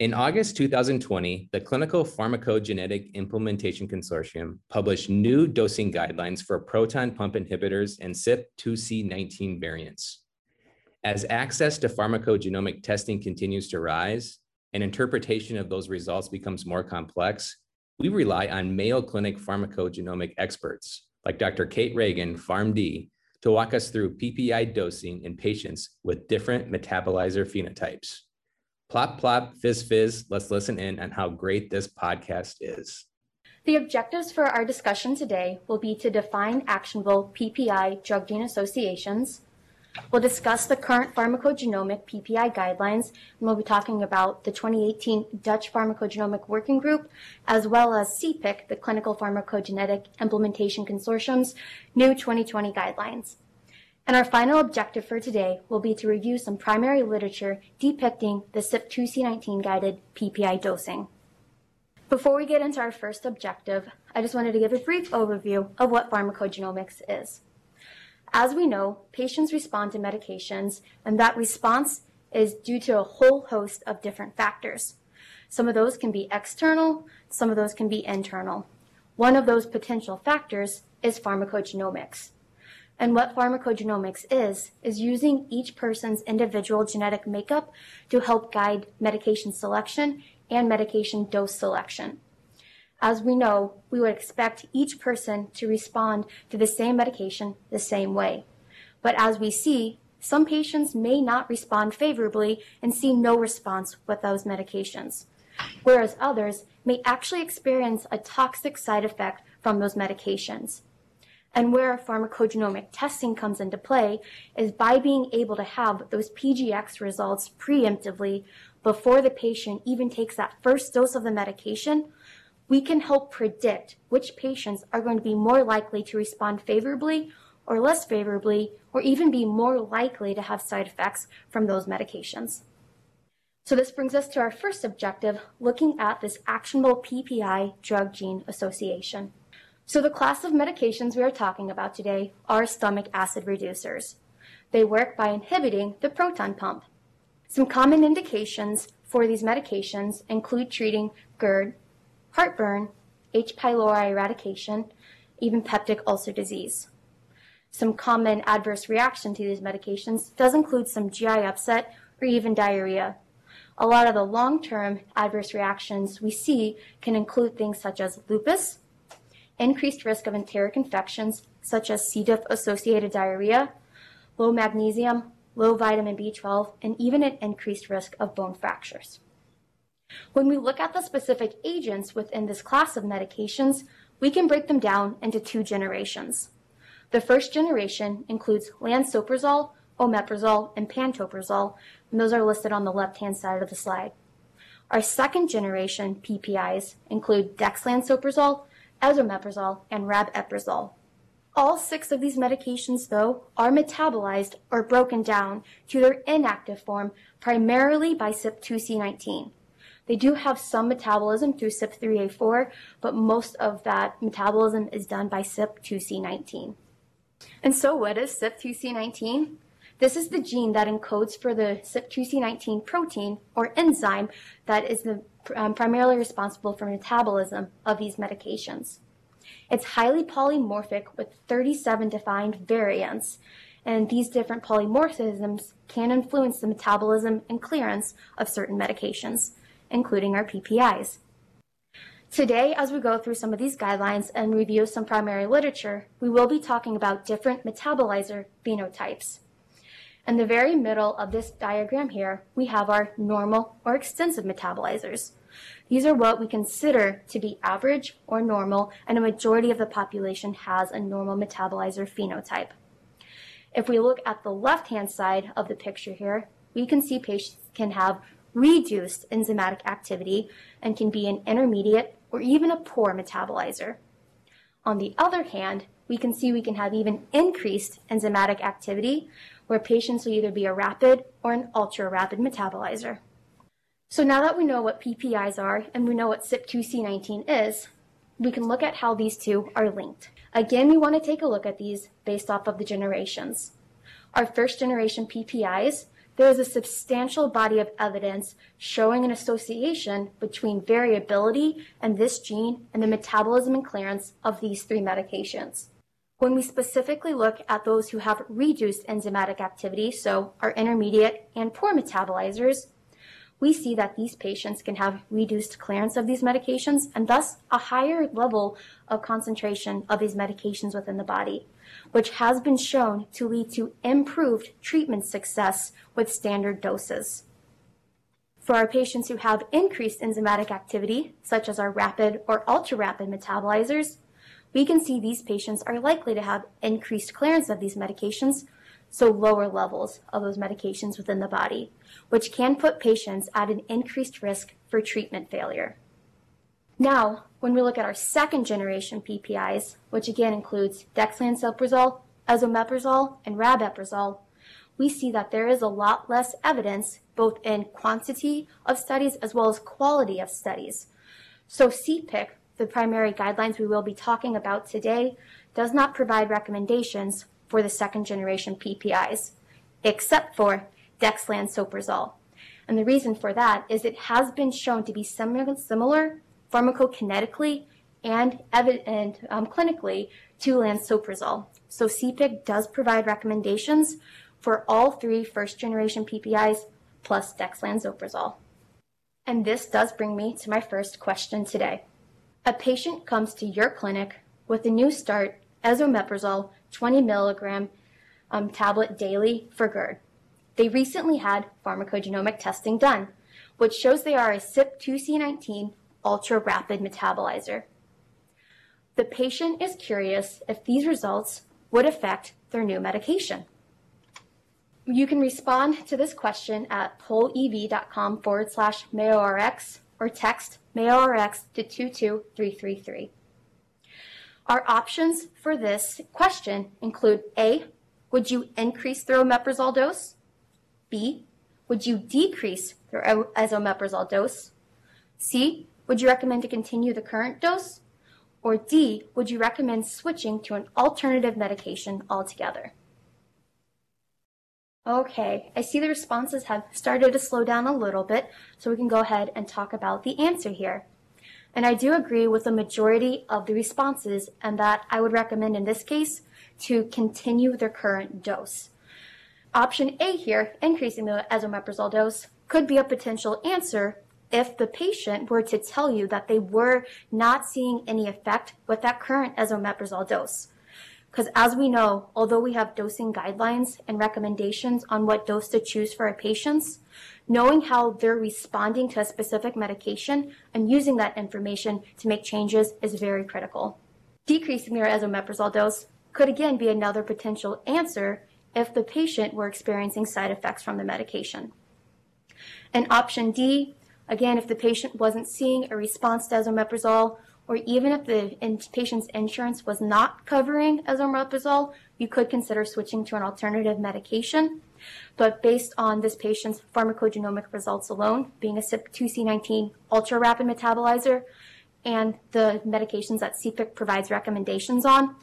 In August 2020, the Clinical Pharmacogenetic Implementation Consortium published new dosing guidelines for proton pump inhibitors and CYP2C19 variants. As access to pharmacogenomic testing continues to rise and interpretation of those results becomes more complex, we rely on Mayo Clinic pharmacogenomic experts like Dr. Kate Reagan, PharmD, to walk us through PPI dosing in patients with different metabolizer phenotypes. Plop, plop, fizz, fizz. Let's listen in on how great this podcast is. The objectives for our discussion today will be to define actionable PPI drug gene associations. We'll discuss the current pharmacogenomic PPI guidelines, and we'll be talking about the 2018 Dutch Pharmacogenomic Working Group, as well as CPIC, the Clinical Pharmacogenetic Implementation Consortium's new 2020 guidelines. And our final objective for today will be to review some primary literature depicting the CYP2C19 guided PPI dosing. Before we get into our first objective, I just wanted to give a brief overview of what pharmacogenomics is. As we know, patients respond to medications, and that response is due to a whole host of different factors. Some of those can be external, some of those can be internal. One of those potential factors is pharmacogenomics. And what pharmacogenomics is, is using each person's individual genetic makeup to help guide medication selection and medication dose selection. As we know, we would expect each person to respond to the same medication the same way. But as we see, some patients may not respond favorably and see no response with those medications, whereas others may actually experience a toxic side effect from those medications. And where pharmacogenomic testing comes into play is by being able to have those PGX results preemptively before the patient even takes that first dose of the medication, we can help predict which patients are going to be more likely to respond favorably or less favorably, or even be more likely to have side effects from those medications. So this brings us to our first objective, looking at this actionable PPI drug gene association. So the class of medications we are talking about today are stomach acid reducers. They work by inhibiting the proton pump. Some common indications for these medications include treating GERD, heartburn, H. pylori eradication, even peptic ulcer disease. Some common adverse reaction to these medications does include some GI upset or even diarrhea. A lot of the long-term adverse reactions we see can include things such as lupus, increased risk of enteric infections such as C. diff associated diarrhea, low magnesium, low vitamin B12, and even an increased risk of bone fractures. When we look at the specific agents within this class of medications, we can break them down into two generations. The first generation includes lansoprazole, omeprazole, and pantoprazole, and those are listed on the left-hand side of the slide. Our second generation PPIs include dexlansoprazole, esomeprazole, and rabeprazole. All six of these medications, though, are metabolized or broken down to their inactive form primarily by CYP2C19. They do have some metabolism through CYP3A4, but most of that metabolism is done by CYP2C19. And so, what is CYP2C19? This is the gene that encodes for the CYP2C19 protein or enzyme that is the um, primarily responsible for metabolism of these medications. It's highly polymorphic with 37 defined variants, and these different polymorphisms can influence the metabolism and clearance of certain medications, including our PPIs. Today, as we go through some of these guidelines and review some primary literature, we will be talking about different metabolizer phenotypes. In the very middle of this diagram here, we have our normal or extensive metabolizers. These are what we consider to be average or normal, and a majority of the population has a normal metabolizer phenotype. If we look at the left-hand side of the picture here, we can see patients can have reduced enzymatic activity and can be an intermediate or even a poor metabolizer. On the other hand, we can see we can have even increased enzymatic activity where patients will either be a rapid or an ultra rapid metabolizer. So now that we know what PPIs are and we know what CYP2C19 is, we can look at how these two are linked. Again, we want to take a look at these based off of the generations. Our first generation PPIs, there is a substantial body of evidence showing an association between variability and this gene and the metabolism and clearance of these three medications. When we specifically look at those who have reduced enzymatic activity, so our intermediate and poor metabolizers, we see that these patients can have reduced clearance of these medications and thus a higher level of concentration of these medications within the body, which has been shown to lead to improved treatment success with standard doses. For our patients who have increased enzymatic activity, such as our rapid or ultra rapid metabolizers, we can see these patients are likely to have increased clearance of these medications, so lower levels of those medications within the body, which can put patients at an increased risk for treatment failure. Now, when we look at our second generation PPIs, which again includes dexlansoprazole, esomeprazole, and rabeprazole, we see that there is a lot less evidence both in quantity of studies as well as quality of studies. So CPIC, the primary guidelines we will be talking about today, does not provide recommendations for the second generation PPIs, except for dexlansoprazole. And the reason for that is it has been shown to be similar, similar pharmacokinetically and evident um, clinically to lansoprazole. So CPIC does provide recommendations for all three first generation PPIs plus dexlansoprazole. And this does bring me to my first question today. A patient comes to your clinic with a new start esomeprazole 20 milligram um, tablet daily for GERD. They recently had pharmacogenomic testing done, which shows they are a CYP2C19 ultra rapid metabolizer. The patient is curious if these results would affect their new medication. You can respond to this question at pollev.com forward slash MayoRx or text MayoRx to 22333. Our options for this question include A, would you increase their omeprazole dose? B, would you decrease their esomeprazole dose? C, would you recommend to continue the current dose? Or D, would you recommend switching to an alternative medication altogether? Okay, I see the responses have started to slow down a little bit, so we can go ahead and talk about the answer here. And I do agree with the majority of the responses and that I would recommend in this case to continue their current dose. Option A here, increasing the esomeprazole dose, could be a potential answer if the patient were to tell you that they were not seeing any effect with that current esomeprazole dose. Because as we know, although we have dosing guidelines and recommendations on what dose to choose for our patients, knowing how they're responding to a specific medication and using that information to make changes is very critical. Decreasing their esomeprazole dose could again be another potential answer if the patient were experiencing side effects from the medication. And option D, again, if the patient wasn't seeing a response to esomeprazole, or even if the patient's insurance was not covering esomeprazole, you could consider switching to an alternative medication. But based on this patient's pharmacogenomic results alone, being a CYP2C19 ultra rapid metabolizer, and the medications that CPIC provides recommendations on,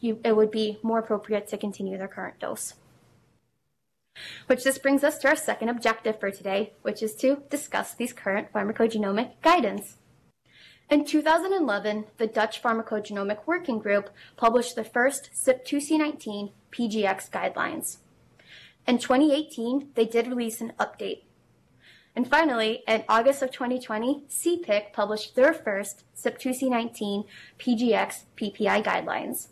you, it would be more appropriate to continue their current dose. Which this brings us to our second objective for today, which is to discuss these current pharmacogenomic guidance. In 2011, the Dutch Pharmacogenomic Working Group published the first CYP2C19 PGX guidelines. In 2018, they did release an update. And finally, in August of 2020, CPIC published their first CYP2C19 PGX PPI guidelines.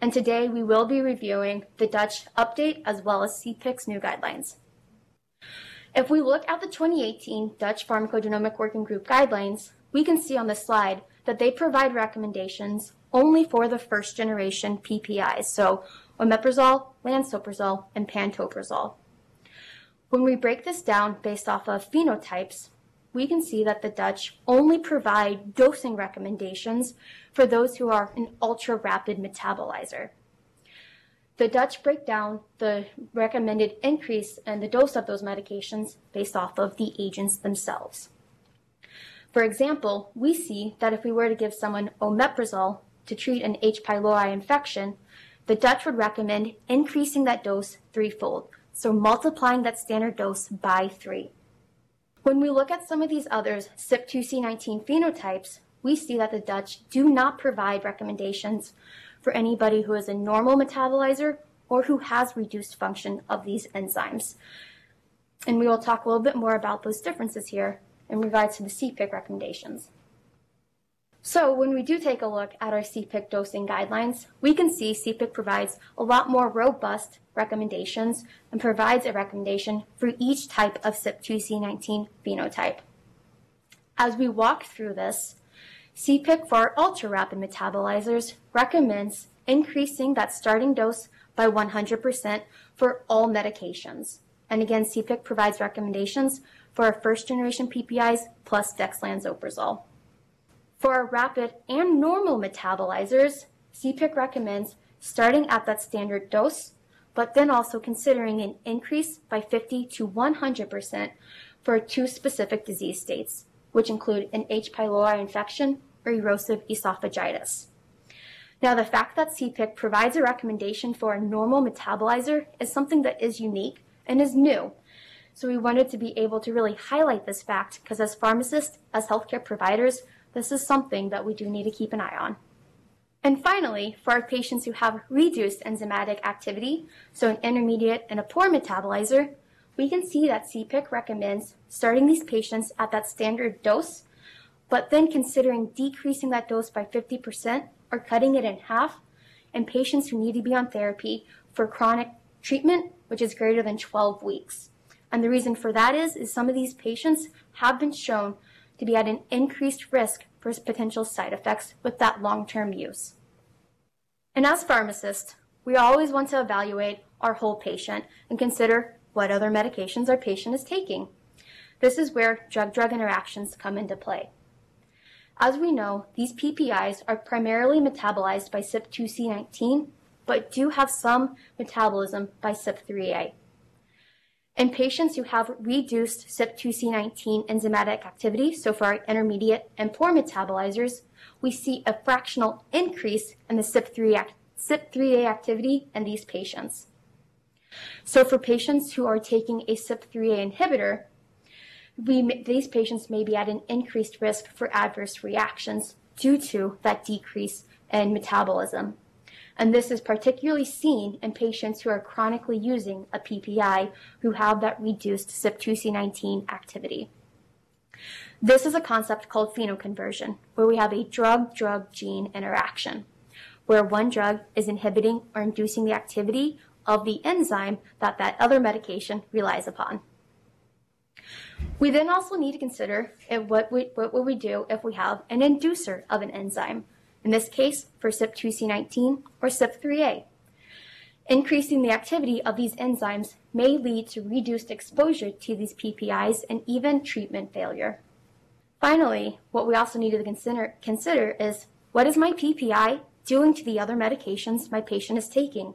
And today we will be reviewing the Dutch update as well as CPIC's new guidelines. If we look at the 2018 Dutch Pharmacogenomic Working Group guidelines, we can see on the slide that they provide recommendations only for the first generation PPIs, so omeprazole, lansoprazole, and pantoprazole. When we break this down based off of phenotypes, we can see that the Dutch only provide dosing recommendations for those who are an ultra rapid metabolizer. The Dutch break down the recommended increase in the dose of those medications based off of the agents themselves. For example, we see that if we were to give someone omeprazole to treat an H. pylori infection, the Dutch would recommend increasing that dose threefold, so multiplying that standard dose by three. When we look at some of these others CYP2C19 phenotypes, we see that the Dutch do not provide recommendations for anybody who is a normal metabolizer or who has reduced function of these enzymes. And we will talk a little bit more about those differences here in regards to the CPIC recommendations. So when we do take a look at our CPIC dosing guidelines, we can see CPIC provides a lot more robust recommendations and provides a recommendation for each type of CYP2C19 phenotype. As we walk through this, CPIC for our ultra-rapid metabolizers recommends increasing that starting dose by 100% for all medications. And again, CPIC provides recommendations for our first generation PPIs plus dexlansoprazole. For our rapid and normal metabolizers, CPIC recommends starting at that standard dose, but then also considering an increase by 50 to 100% for two specific disease states, which include an H. pylori infection or erosive esophagitis. Now, the fact that CPIC provides a recommendation for a normal metabolizer is something that is unique and is new. So we wanted to be able to really highlight this fact because as pharmacists, as healthcare providers, this is something that we do need to keep an eye on. And finally, for our patients who have reduced enzymatic activity, so an intermediate and a poor metabolizer, we can see that CPIC recommends starting these patients at that standard dose, but then considering decreasing that dose by 50% or cutting it in half in patients who need to be on therapy for chronic treatment, which is greater than 12 weeks. And the reason for that is, is some of these patients have been shown to be at an increased risk for potential side effects with that long-term use. And as pharmacists, we always want to evaluate our whole patient and consider what other medications our patient is taking. This is where drug-drug interactions come into play. As we know, these PPIs are primarily metabolized by CYP2C19, but do have some metabolism by CYP3A. In patients who have reduced CYP2C19 enzymatic activity, so for our intermediate and poor metabolizers, we see a fractional increase in the CYP3A, CYP3A activity in these patients. So for patients who are taking a CYP3A inhibitor, we, these patients may be at an increased risk for adverse reactions due to that decrease in metabolism. And this is particularly seen in patients who are chronically using a PPI who have that reduced CYP2C19 activity. This is a concept called phenoconversion, where we have a drug-drug gene interaction, where one drug is inhibiting or inducing the activity of the enzyme that that other medication relies upon. We then also need to consider what, we, what we do if we have an inducer of an enzyme, in this case for CYP2C19 or CYP3A. Increasing the activity of these enzymes may lead to reduced exposure to these PPIs and even treatment failure. Finally, what we also need to consider, consider is what is my PPI doing to the other medications my patient is taking?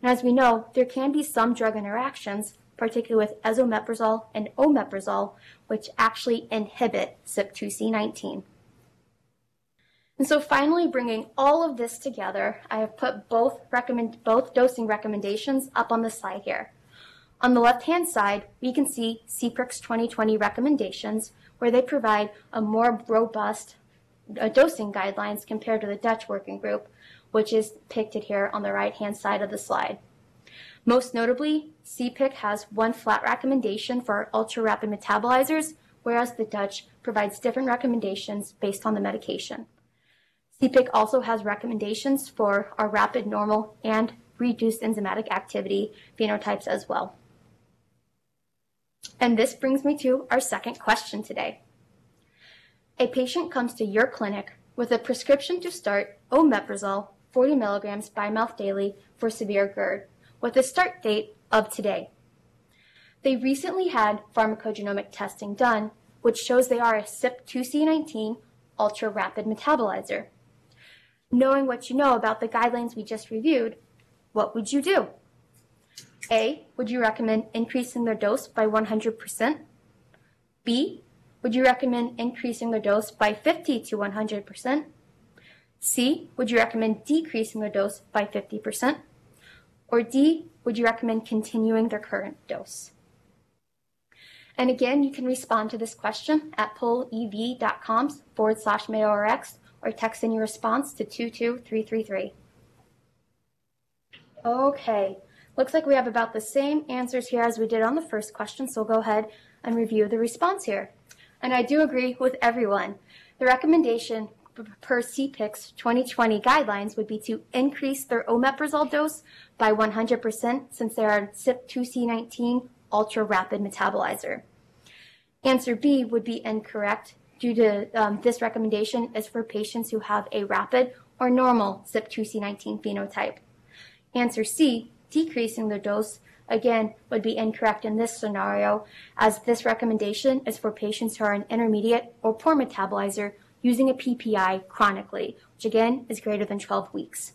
And as we know, there can be some drug interactions, particularly with esomeprazole and omeprazole, which actually inhibit CYP2C19. And so finally bringing all of this together, I have put both, recommend, both dosing recommendations up on the slide here. On the left-hand side, we can see CPIC's 2020 recommendations, where they provide a more robust uh, dosing guidelines compared to the Dutch working group, which is depicted here on the right-hand side of the slide. Most notably, CPIC has one flat recommendation for ultra-rapid metabolizers, whereas the Dutch provides different recommendations based on the medication. CPIC also has recommendations for our rapid normal and reduced enzymatic activity phenotypes as well. And this brings me to our second question today. A patient comes to your clinic with a prescription to start omeprazole 40 milligrams by mouth daily for severe GERD with a start date of today. They recently had pharmacogenomic testing done, which shows they are a CYP2C19 ultra rapid metabolizer. Knowing what you know about the guidelines we just reviewed, what would you do? A, would you recommend increasing their dose by 100%? B, would you recommend increasing their dose by 50 to 100%? C, would you recommend decreasing their dose by 50%? Or D, would you recommend continuing their current dose? And again, you can respond to this question at pollev.com forward slash MayoRx or text in your response to 22333. Okay, looks like we have about the same answers here as we did on the first question, so we'll go ahead and review the response here. And I do agree with everyone. The recommendation per CPIC's 2020 guidelines would be to increase their omeprazole dose by 100% since they are CYP2C19 ultra rapid metabolizer. Answer B would be incorrect due to um, this recommendation is for patients who have a rapid or normal CYP2C19 phenotype. Answer C, decreasing the dose, again, would be incorrect in this scenario, as this recommendation is for patients who are an intermediate or poor metabolizer using a PPI chronically, which again is greater than 12 weeks.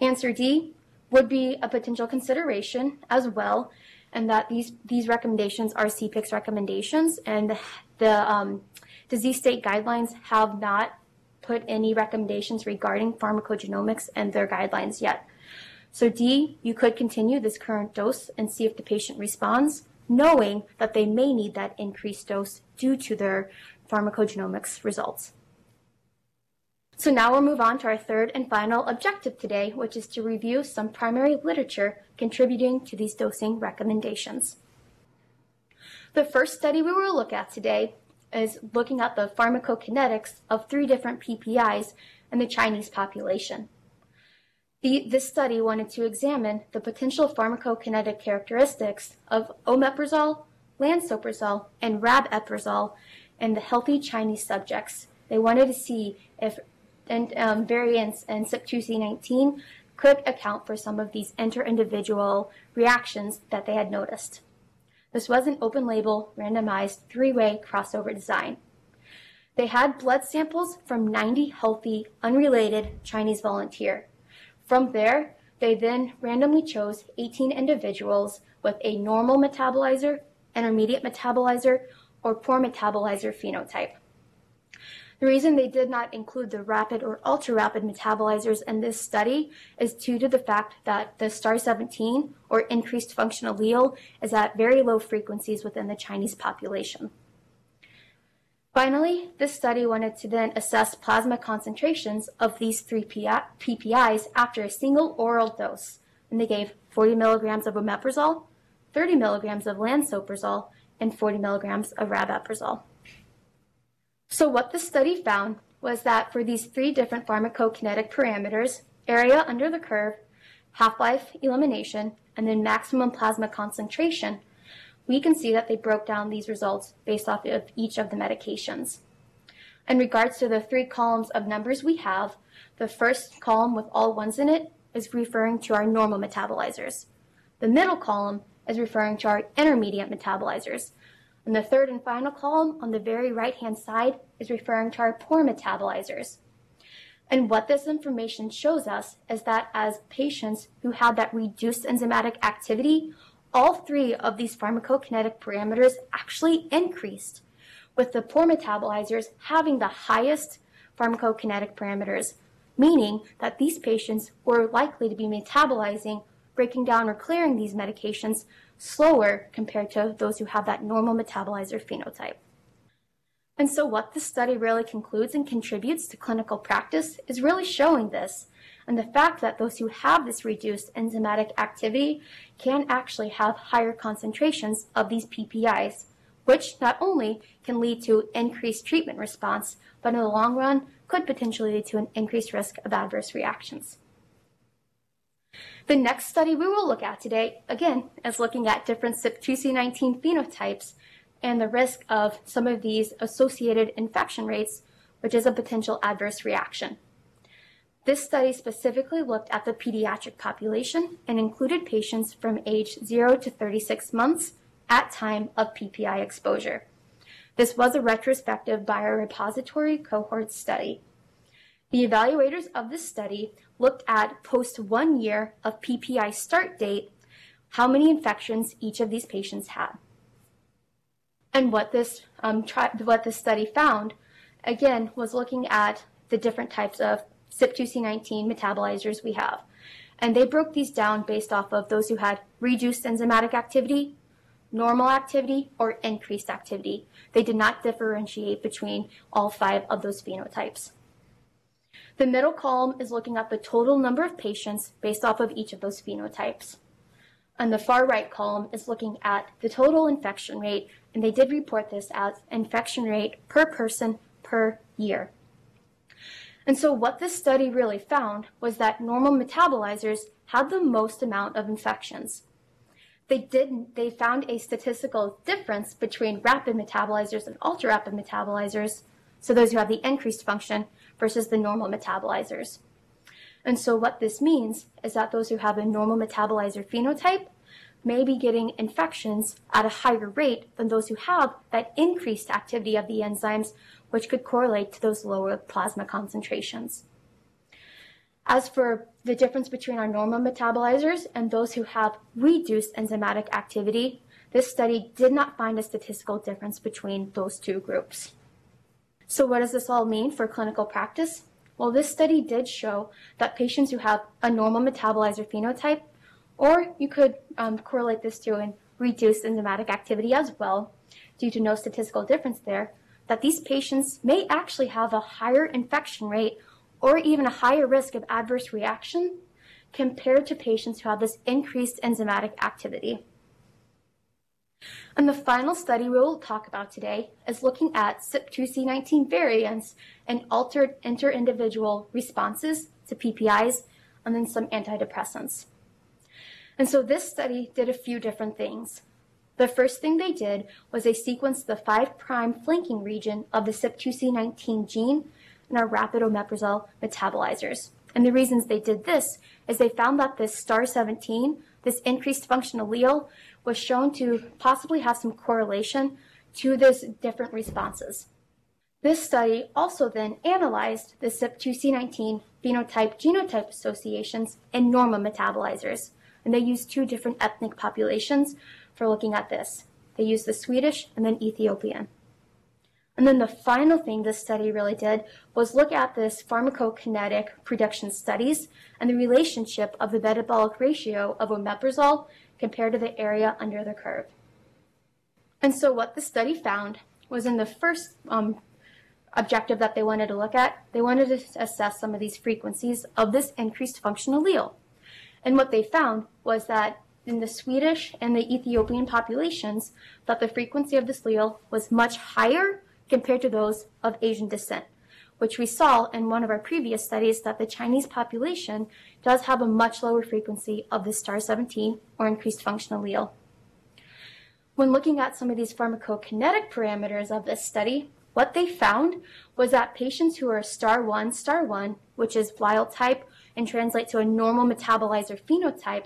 Answer D would be a potential consideration as well, and that these, these recommendations are CPIC's recommendations, and the um, disease state guidelines have not put any recommendations regarding pharmacogenomics and their guidelines yet. So D, you could continue this current dose and see if the patient responds, knowing that they may need that increased dose due to their pharmacogenomics results. So now we'll move on to our third and final objective today, which is to review some primary literature contributing to these dosing recommendations. The first study we will look at today is looking at the pharmacokinetics of three different PPIs in the Chinese population. The, this study wanted to examine the potential pharmacokinetic characteristics of omeprazole, lansoprazole, and rabeprazole in the healthy Chinese subjects. They wanted to see if and, um, variants in CYP2C19 could account for some of these inter-individual reactions that they had noticed. This was an open label, randomized, three way crossover design. They had blood samples from 90 healthy, unrelated Chinese volunteer. From there, they then randomly chose 18 individuals with a normal metabolizer, intermediate metabolizer, or poor metabolizer phenotype. The reason they did not include the rapid or ultra rapid metabolizers in this study is due to the fact that the STAR17 or increased function allele is at very low frequencies within the Chinese population. Finally, this study wanted to then assess plasma concentrations of these three PPIs after a single oral dose, and they gave 40 milligrams of omeprazole, 30 milligrams of lansoprazole, and 40 milligrams of rabeprazole. So what the study found was that for these three different pharmacokinetic parameters, area under the curve, half-life elimination, and then maximum plasma concentration, we can see that they broke down these results based off of each of the medications. In regards to the three columns of numbers we have, the first column with all ones in it is referring to our normal metabolizers. The middle column is referring to our intermediate metabolizers, and the third and final column on the very right-hand side is referring to our poor metabolizers. And what this information shows us is that as patients who had that reduced enzymatic activity, all three of these pharmacokinetic parameters actually increased, with the poor metabolizers having the highest pharmacokinetic parameters, meaning that these patients were likely to be metabolizing, breaking down, or clearing these medications slower compared to those who have that normal metabolizer phenotype. And so what this study really concludes and contributes to clinical practice is really showing this, and the fact that those who have this reduced enzymatic activity can actually have higher concentrations of these PPIs, which not only can lead to increased treatment response, but in the long run could potentially lead to an increased risk of adverse reactions. The next study we will look at today, again, is looking at different CYP2C19 phenotypes and the risk of some of these associated infection rates, which is a potential adverse reaction. This study specifically looked at the pediatric population and included patients from age 0 to 36 months at time of PPI exposure. This was a retrospective biorepository cohort study. The evaluators of this study looked at post one year of PPI start date, how many infections each of these patients had. And what this, um, tri- what this study found, again, was looking at the different types of CYP2C19 metabolizers we have. And they broke these down based off of those who had reduced enzymatic activity, normal activity, or increased activity. They did not differentiate between all five of those phenotypes. The middle column is looking at the total number of patients based off of each of those phenotypes. And the far right column is looking at the total infection rate, and they did report this as infection rate per person per year. And so what this study really found was that normal metabolizers had the most amount of infections. They didn't, they found a statistical difference between rapid metabolizers and ultra rapid metabolizers, so those who have the increased function versus the normal metabolizers. And so what this means is that those who have a normal metabolizer phenotype may be getting infections at a higher rate than those who have that increased activity of the enzymes, which could correlate to those lower plasma concentrations. As for the difference between our normal metabolizers and those who have reduced enzymatic activity, this study did not find a statistical difference between those two groups. So what does this all mean for clinical practice? Well, this study did show that patients who have a normal metabolizer phenotype, or you could um, correlate this to an reduced enzymatic activity as well, due to no statistical difference there, that these patients may actually have a higher infection rate or even a higher risk of adverse reaction compared to patients who have this increased enzymatic activity. And the final study we will talk about today is looking at CYP2C19 variants and altered inter-individual responses to PPIs and then some antidepressants. And so this study did a few different things. The first thing they did was they sequenced the 5' flanking region of the CYP2C19 gene in our rapid omeprazole metabolizers. And the reasons they did this is they found that this star 17, this increased function allele, was shown to possibly have some correlation to those different responses. This study also then analyzed the CYP2C19 phenotype genotype associations in normal metabolizers. And they used two different ethnic populations for looking at this. They used the Swedish and then Ethiopian. And then the final thing this study really did was look at this pharmacokinetic prediction studies and the relationship of the metabolic ratio of omeprazole compared to the area under the curve. And so what the study found was in the first um, objective that they wanted to look at, they wanted to assess some of these frequencies of this increased function allele. And what they found was that in the Swedish and the Ethiopian populations, that the frequency of this allele was much higher compared to those of Asian descent, which we saw in one of our previous studies that the Chinese population does have a much lower frequency of the star 17 or increased function allele. When looking at some of these pharmacokinetic parameters of this study, what they found was that patients who are star 1, star 1, which is wild type and translate to a normal metabolizer phenotype,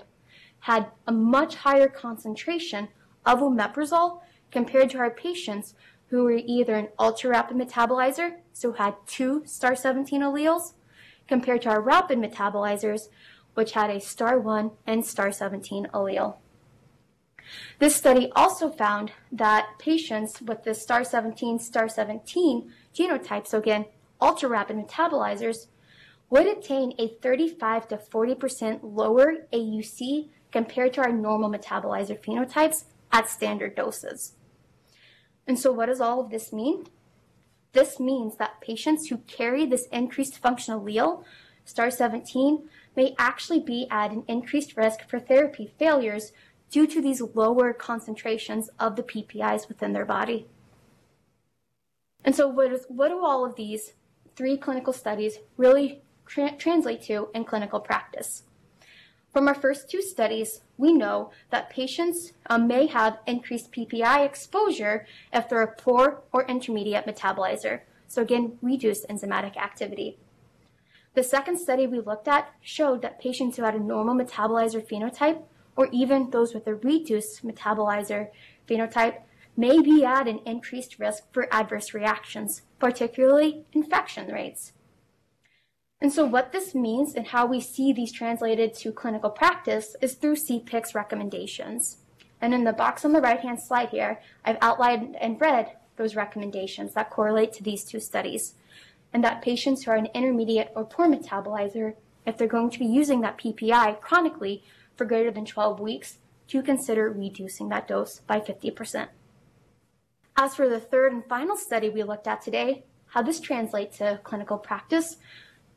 had a much higher concentration of omeprazole compared to our patients who were either an ultra rapid metabolizer, so had two star 17 alleles, compared to our rapid metabolizers, which had a star 1 and star 17 allele. This study also found that patients with the star 17, star 17 genotype, so again, ultra rapid metabolizers, would attain a 35 to 40% lower AUC compared to our normal metabolizer phenotypes at standard doses. And so what does all of this mean? This means that patients who carry this increased functional allele, star 17, may actually be at an increased risk for therapy failures due to these lower concentrations of the PPIs within their body. And so what, is, what do all of these three clinical studies really tra- translate to in clinical practice? From our first two studies, we know that patients um, may have increased PPI exposure if they're a poor or intermediate metabolizer. So again, reduced enzymatic activity. The second study we looked at showed that patients who had a normal metabolizer phenotype or even those with a reduced metabolizer phenotype may be at an increased risk for adverse reactions, particularly infection rates. And so, what this means and how we see these translated to clinical practice is through CPIC's recommendations. And in the box on the right hand slide here, I've outlined and read those recommendations that correlate to these two studies. And that patients who are an intermediate or poor metabolizer, if they're going to be using that PPI chronically for greater than 12 weeks, to consider reducing that dose by 50%. As for the third and final study we looked at today, how this translates to clinical practice,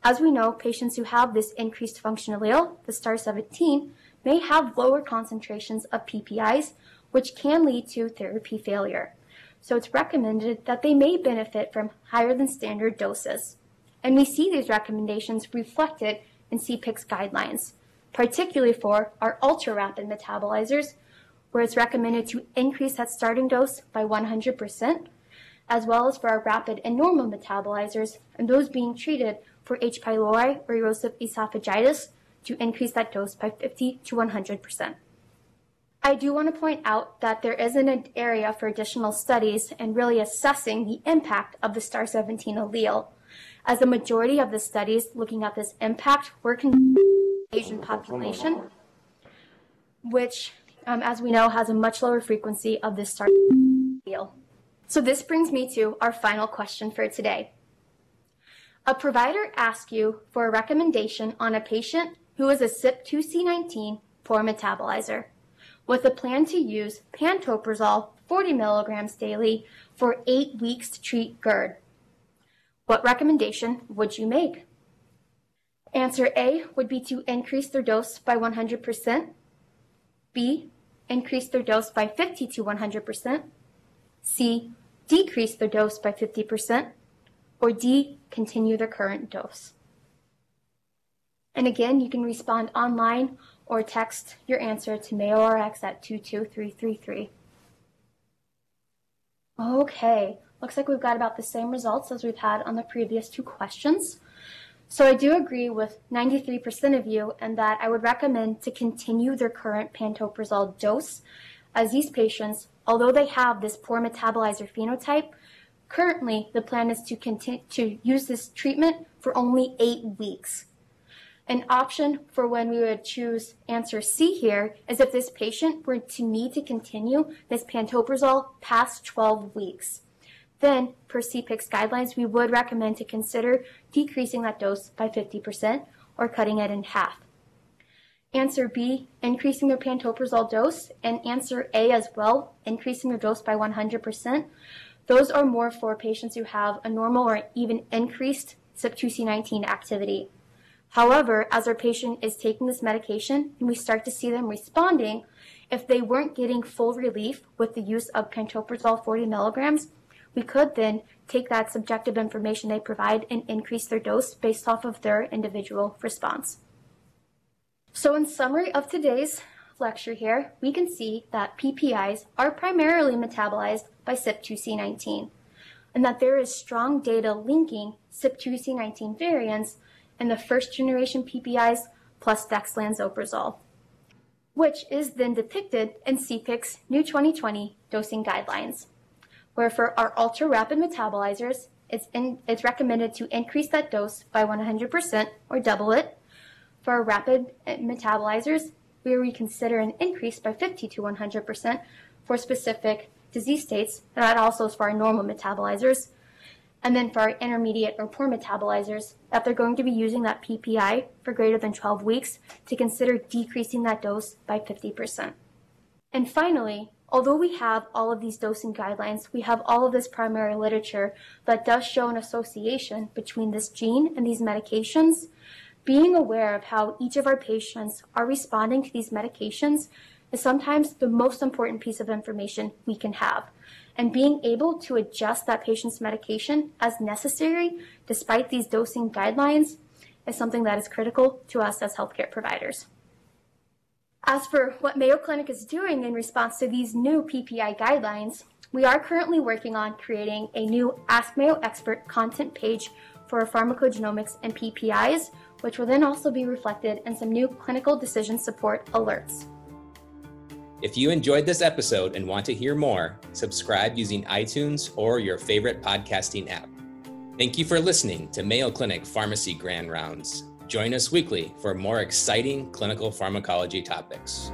as we know, patients who have this increased function allele, the STAR17, may have lower concentrations of PPIs, which can lead to therapy failure. So it's recommended that they may benefit from higher than standard doses. And we see these recommendations reflected in CPIC's guidelines, particularly for our ultra rapid metabolizers, where it's recommended to increase that starting dose by 100%, as well as for our rapid and normal metabolizers and those being treated for H. pylori or erosive esophagitis to increase that dose by 50 to 100%. I do want to point out that there is an area for additional studies and really assessing the impact of the STAR 17 allele, as the majority of the studies looking at this impact were in Asian population, which um, as we know, has a much lower frequency of this star allele. So this brings me to our final question for today. A provider asks you for a recommendation on a patient who is a CYP2C19 poor metabolizer with a plan to use pantoprazole 40 milligrams daily for eight weeks to treat GERD. What recommendation would you make? Answer A would be to increase their dose by 100%. B, increase their dose by 50 to 100%. C, decrease their dose by 50%. Or D, continue their current dose. And again, you can respond online or text your answer to MayoRx at 22333. Okay, looks like we've got about the same results as we've had on the previous two questions. So I do agree with 93% of you and that I would recommend to continue their current pantoprazole dose as these patients, although they have this poor metabolizer phenotype, currently the plan is to continue to use this treatment for only eight weeks. An option for when we would choose answer C here is if this patient were to need to continue this pantoprazole past 12 weeks. Then, per CPIC's guidelines, we would recommend to consider decreasing that dose by 50% or cutting it in half. Answer B, increasing their pantoprazole dose, and answer A as well, increasing their dose by 100%. Those are more for patients who have a normal or even increased CYP2C19 activity. However, as our patient is taking this medication and we start to see them responding, if they weren't getting full relief with the use of pantoprazole 40 milligrams, we could then take that subjective information they provide and increase their dose based off of their individual response. So in summary of today's lecture here, we can see that PPIs are primarily metabolized by CYP2C19 and that there is strong data linking CYP2C19 variants in the first generation PPIs plus dexlansoprazole, which is then depicted in CPIC's new 2020 dosing guidelines where for our ultra rapid metabolizers, it's, in, it's recommended to increase that dose by 100% or double it. For our rapid eh, metabolizers, where we consider an increase by 50 to 100% for specific disease states, and that also is for our normal metabolizers. And then for our intermediate or poor metabolizers, that they're going to be using that PPI for greater than 12 weeks to consider decreasing that dose by 50%. And finally, Although we have all of these dosing guidelines, we have all of this primary literature that does show an association between this gene and these medications. Being aware of how each of our patients are responding to these medications is sometimes the most important piece of information we can have. And being able to adjust that patient's medication as necessary, despite these dosing guidelines, is something that is critical to us as healthcare providers. As for what Mayo Clinic is doing in response to these new PPI guidelines, we are currently working on creating a new Ask Mayo Expert content page for pharmacogenomics and PPIs, which will then also be reflected in some new clinical decision support alerts. If you enjoyed this episode and want to hear more, subscribe using iTunes or your favorite podcasting app. Thank you for listening to Mayo Clinic Pharmacy Grand Rounds. Join us weekly for more exciting clinical pharmacology topics.